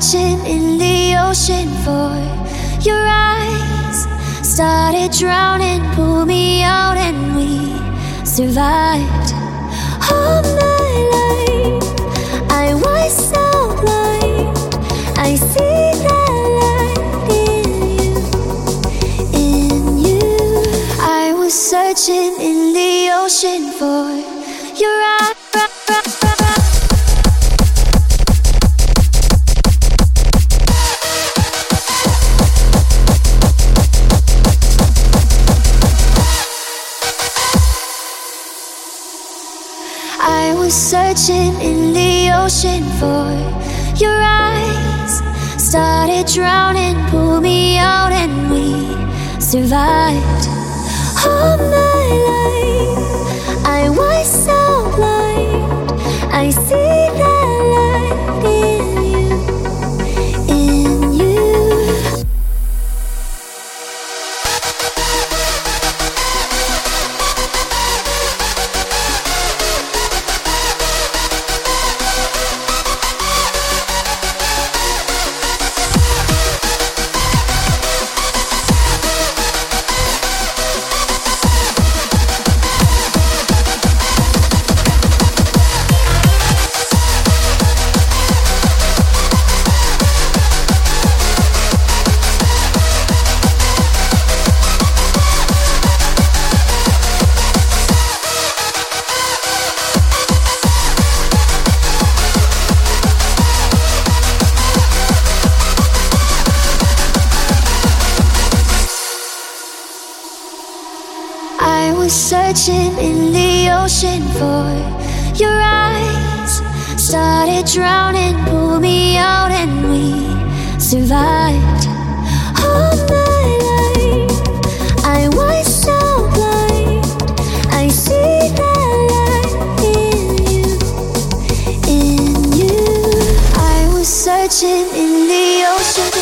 searching in the ocean for your eyes. Started drowning, Pull me out, and we survived. All my life, I was so blind. I see that light in you, in you. I was searching in the ocean for your eyes. searching in the ocean for your eyes. Started drowning, pulled me out, and we survived. All my life, I was. So searching in the ocean for your eyes. Started drowning, pulled me out, and we survived. All my life, I was so blind. I see the light in you, in you. I was searching in the ocean.